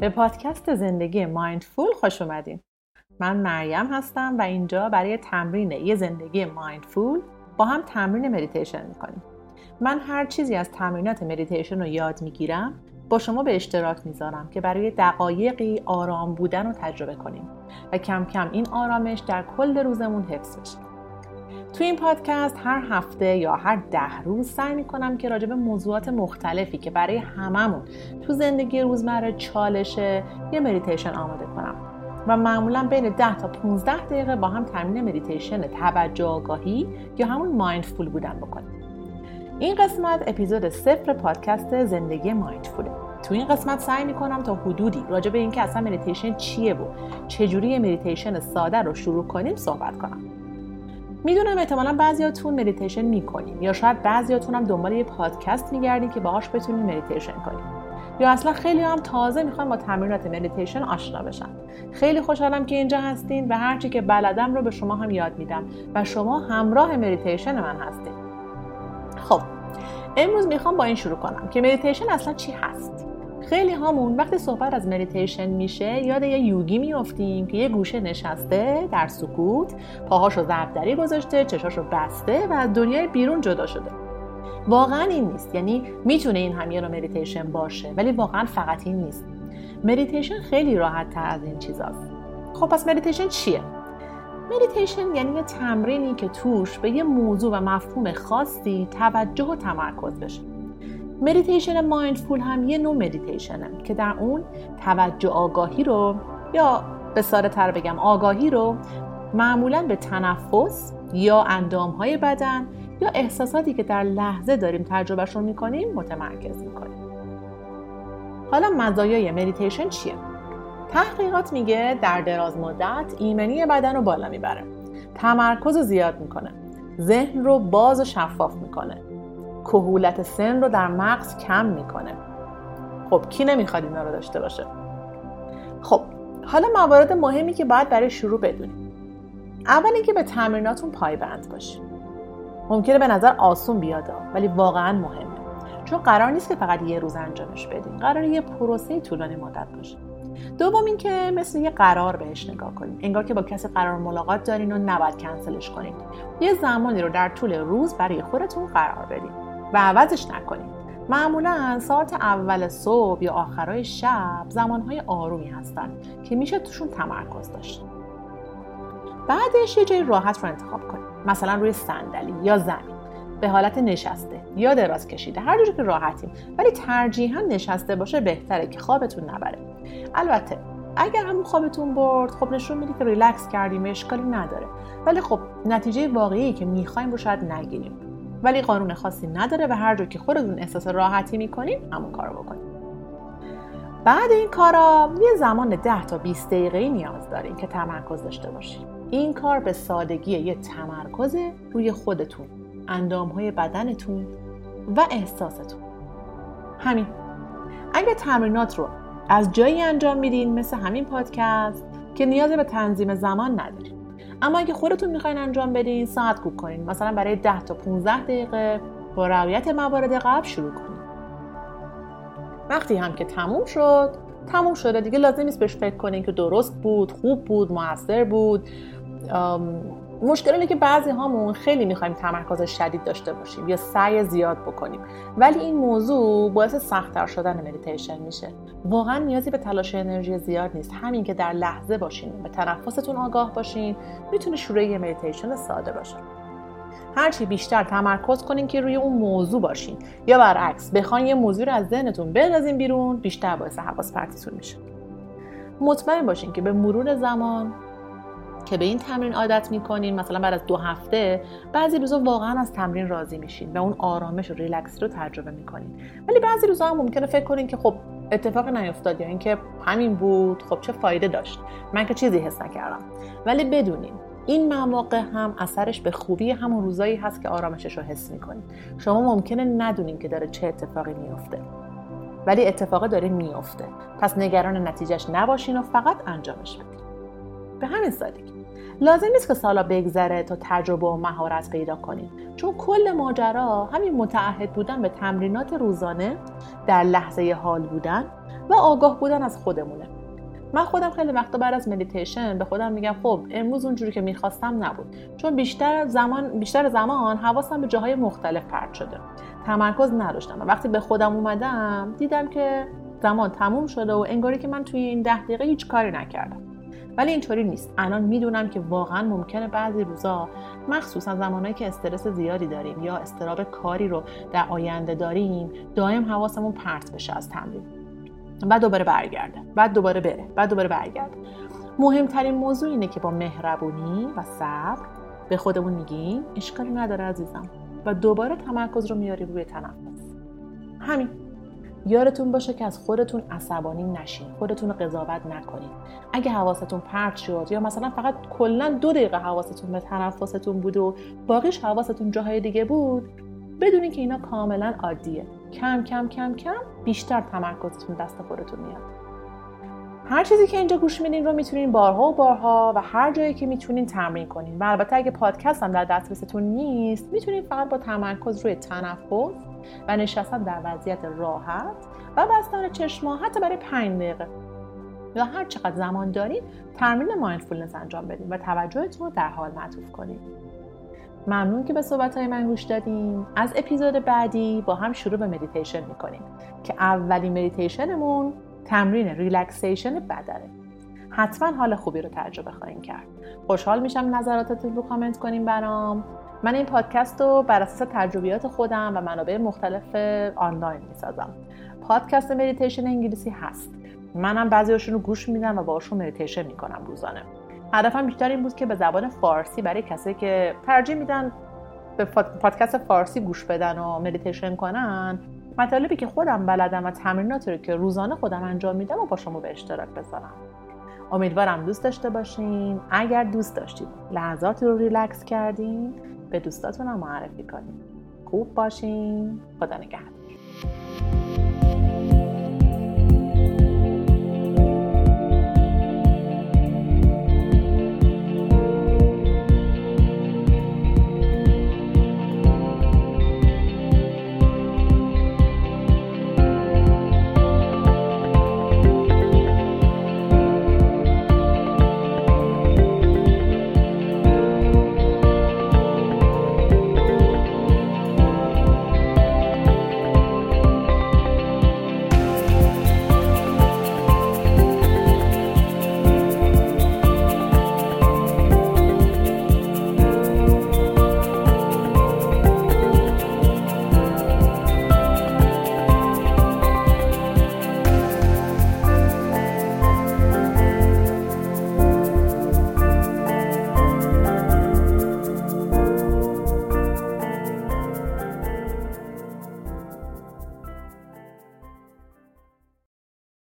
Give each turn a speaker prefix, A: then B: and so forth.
A: به پادکست زندگی mindful خوش اومدین. من مریم هستم و اینجا برای تمرین یه زندگی mindful با هم تمرین مدیتیشن می‌کنیم. من هر چیزی از تمرینات مدیتیشن رو یاد می‌گیرم با شما به اشتراک می‌ذارم که برای دقایقی آرام بودن رو تجربه کنیم و کم کم این آرامش در کل روزمون حفظ بشه. تو این پادکست هر هفته یا هر ده روز سعی می‌کنم که راجع به موضوعات مختلفی که برای هممون تو زندگی روزمره چالشه یه مدیتیشن آماده کنم. و معمولا بین 10 تا 15 دقیقه با هم تمرین مدیتیشن توجه آگاهی یا همون mindful بودن بکنیم. این قسمت اپیزود صفر پادکست زندگی mindful ه. تو این قسمت سعی می‌کنم تا حدودی راجع به اینکه اصلا مدیتیشن چیه و چجوری مدیتیشن ساده رو شروع کنیم صحبت کنم. می‌دونم احتمالا بعضیاتون مدیتیشن می‌کنین یا شاید بعضیاتون هم دنبال یه پادکست میگردین که باهاش بتونین مدیتیشن کنین. یا اصلا خیلیا هم تازه می‌خوان با تمرینات مدیتیشن آشنا بشن. خیلی خوشحالم که اینجا هستین و هرچی که بلدم رو به شما هم یاد میدم و شما همراه مدیتیشن من هستین. خب امروز می‌خوام با این شروع کنم که مدیتیشن اصلا چی هست؟ خیلی هامون وقتی صحبت از مدیتیشن میشه یاد یه یوگی میافتیم که یه گوشه نشسته در سکوت پاهاشو ضربدری گذاشته چشاشو بسته و از دنیای بیرون جدا شده. واقعا این نیست. یعنی می‌تونه این هم یه مدیتیشن باشه ولی واقعا فقط این نیست. مدیتیشن خیلی راحت تر از این چیزاست. خب پس مدیتیشن چیه؟ مدیتیشن یعنی یه تمرینی که توش به یه موضوع و مفهوم خاصی توجه و تمرکز بشه. مدیتیشن mindful هم یه نوع مدیتیشنه که در اون توجه آگاهی رو یا به ساده تر بگم آگاهی رو معمولا به تنفس یا اندام های بدن یا احساساتی که در لحظه داریم تجربهشون می‌کنیم متمرکز می‌کنیم. حالا مزایای مدیتیشن چیه؟ تحقیقات میگه در دراز مدت ایمنی بدن رو بالا می‌بره. تمرکز رو زیاد می‌کنه. ذهن رو باز و شفاف می‌کنه. کهولت سن رو در مغز کم می‌کنه. خب کی نمی‌خواد اینا رو داشته باشه؟ خب حالا موارد مهمی که باید برای شروع بدونیم. اول اینکه به تمریناتون پایبند باشید. ممکنه به نظر آسون بیاد ولی واقعا مهمه. چون قرار نیست که فقط یه روز انجامش بدین. قرار یه پروسه طولانی مدت باشه. دوم اینکه مثل یه قرار بهش نگاه کنیم انگار که با کسی قرار ملاقات دارین و نباید کنسلش کنید یه زمانی رو در طول روز برای خودتون قرار بدین. و عوضش نکنید معمولا ساعت اول صبح یا آخرای شب زمانهای آرومی هستن که میشه توشون تمرکز داشت. بعدش یه جای راحت رو انتخاب کنید مثلا روی صندلی یا زمین. به حالت نشسته یا دراز کشیده. هر جوری که راحتیم. ولی ترجیحا نشسته باشه بهتره که خوابتون نبره. البته اگر همون خوابتون برد خب نشون میده که ریلکس کردیم اشکالی نداره. ولی خب نتیجه واقعی که می‌خوایم رو شاید نگیریم. ولی قانون خاصی نداره و هر جور که خودتون احساس راحتی می‌کنیم همون کارو بکنیم بعد این کارا یه زمان 10 تا 20 دقیقه نیاز داریم که تمرکز داشته باشیم این کار به سادگی یه تمرکز روی خودتون اندام های بدنتون و احساستون. همین. اگه تمرینات رو از جایی انجام میدین مثل همین پادکست که نیاز به تنظیم زمان ندارید اما اگه خودتون می‌خواین انجام بدین ساعت کوک کنین. مثلا برای 10 تا 15 دقیقه با رعایت موارد قبل شروع کنین. وقتی هم که تموم شد تموم شده. دیگه لازم نیست بهش فکر کنین که درست بود خوب بود موثر بود. مشکل اینه که بعضی هامون خیلی می‌خوایم تمرکز شدید داشته باشیم یا سعی زیاد بکنیم. ولی این موضوع باعث سختتر شدن مدیتیشن میشه. واقعا نیازی به تلاش انرژی زیاد نیست. همین که در لحظه باشین به تنفستون آگاه باشین می‌تونه شروع یه مدیتیشن ساده باشه. هرچی بیشتر تمرکز کنین که روی اون موضوع باشین. یا برعکس بخواین یه موضوع رو از ذهنتون بندازین بیرون بیشتر باعث حواس پرتیتون میشه. مطمئن باشین که به مرور زمان که به این تمرین عادت می‌کنین مثلا بعد از دو هفته بعضی روزا واقعا از تمرین راضی میشین و اون آرامش و ریلکسی رو تجربه می‌کنین. ولی بعضی روزا هم ممکنه فکر کنین که خب اتفاق نیفتاد یا اینکه همین بود خب چه فایده داشت؟ من که چیزی حس نکردم. ولی بدونین این مواقع هم اثرش به خوبی همون روزایی هست که آرامشش رو حس می‌کنین. شما ممکنه ندونین که داره چه اتفاقی میفته ولی اتفاق داره میفته پس نگران نتیجهش نباشین و فقط انجامش بدین. به همین سادگی. لازم نیست که سالا بگذره تا تجربه و مهارت پیدا کنید چون کل ماجرا همین متعهد بودن به تمرینات روزانه در لحظه حال بودن و آگاه بودن از خودمونه. من خودم خیلی وقتا بعد از مدیتیشن به خودم میگم خب امروز اونجوری که می‌خواستم نبود. چون بیشتر زمان بیشتر زمان حواسم به جاهای مختلف پرت شده. تمرکز نداشتم و وقتی به خودم اومدم دیدم که زمان تموم شده و انگاری که من توی این ده دقیقه هیچ کاری نکردم. ولی اینطوری نیست. الان می‌دونم که واقعا ممکنه بعضی روزا مخصوصا زمانهایی که استرس زیادی داریم یا استراب کاری رو در آینده داریم دائم حواسمون پرت بشه از تمرین. بعد دوباره برگرده. بعد دوباره بره. بعد دوباره برگرده. مهمترین موضوع اینه که با مهربونی و صبر به خودمون میگیم اشکالی نداره عزیزم. و دوباره تمرکز رو میاریم روی تنفس. همین. یارتون باشه که از خودتون عصبانی نشین. خودتون رو قضاوت نکنید اگه حواستون پرت شد یا مثلا فقط کلا دو دقیقه حواستون به تنفستون بود و باقیش حواستون جاهای دیگه بود بدونین که اینا کاملا عادیه. کم کم کم کم بیشتر تمرکزتون دست خودتون میاد. هر چیزی که اینجا گوش میدین رو می‌تونین بارها و بارها و هر جایی که می‌تونین تمرین کنین. و البته اگه پادکست هم در دسترستون نیست می‌تونین فقط با تمرکز روی تنفس و نشستن در وضعیت راحت و بستن چشما حتی برای پنج دقیقه. یا هر چقدر زمان دارین تمرین mindfulness انجام بدین و توجهتون رو در حال معطوف کنید ممنون که به صحبت های من گوش دادین. از اپیزود بعدی با هم شروع به مدیتیشن می‌کنیم که اولین مدیتیشنمون تمرین relaxation بدنه. حتما حال خوبی رو تجربه خواهیم کرد. خوشحال میشم نظراتتون رو کامنت کنین برام. من این پادکست رو بر اساس تجربیات خودم و منابع مختلف آنلاین می‌سازم. پادکست مدیتیشن انگلیسی هست. منم بعضیاشون رو گوش میدم و باشون مدیتیشن می‌کنم روزانه. هدفم بیشتر این بود که به زبان فارسی برای کسی که ترجیح میدن به پادکست فارسی گوش بدن و مدیتیشن کنن مطالبی که خودم بلدم و تمریناتی رو که روزانه خودم انجام میدم و با شما به اشتراک بذارم. امیدوارم دوست داشته باشین. اگر دوست داشتید لحظاتی رو ریلکس کردین به دوستاتونم معرفی کنین. خوب باشین. خدا نگهدار.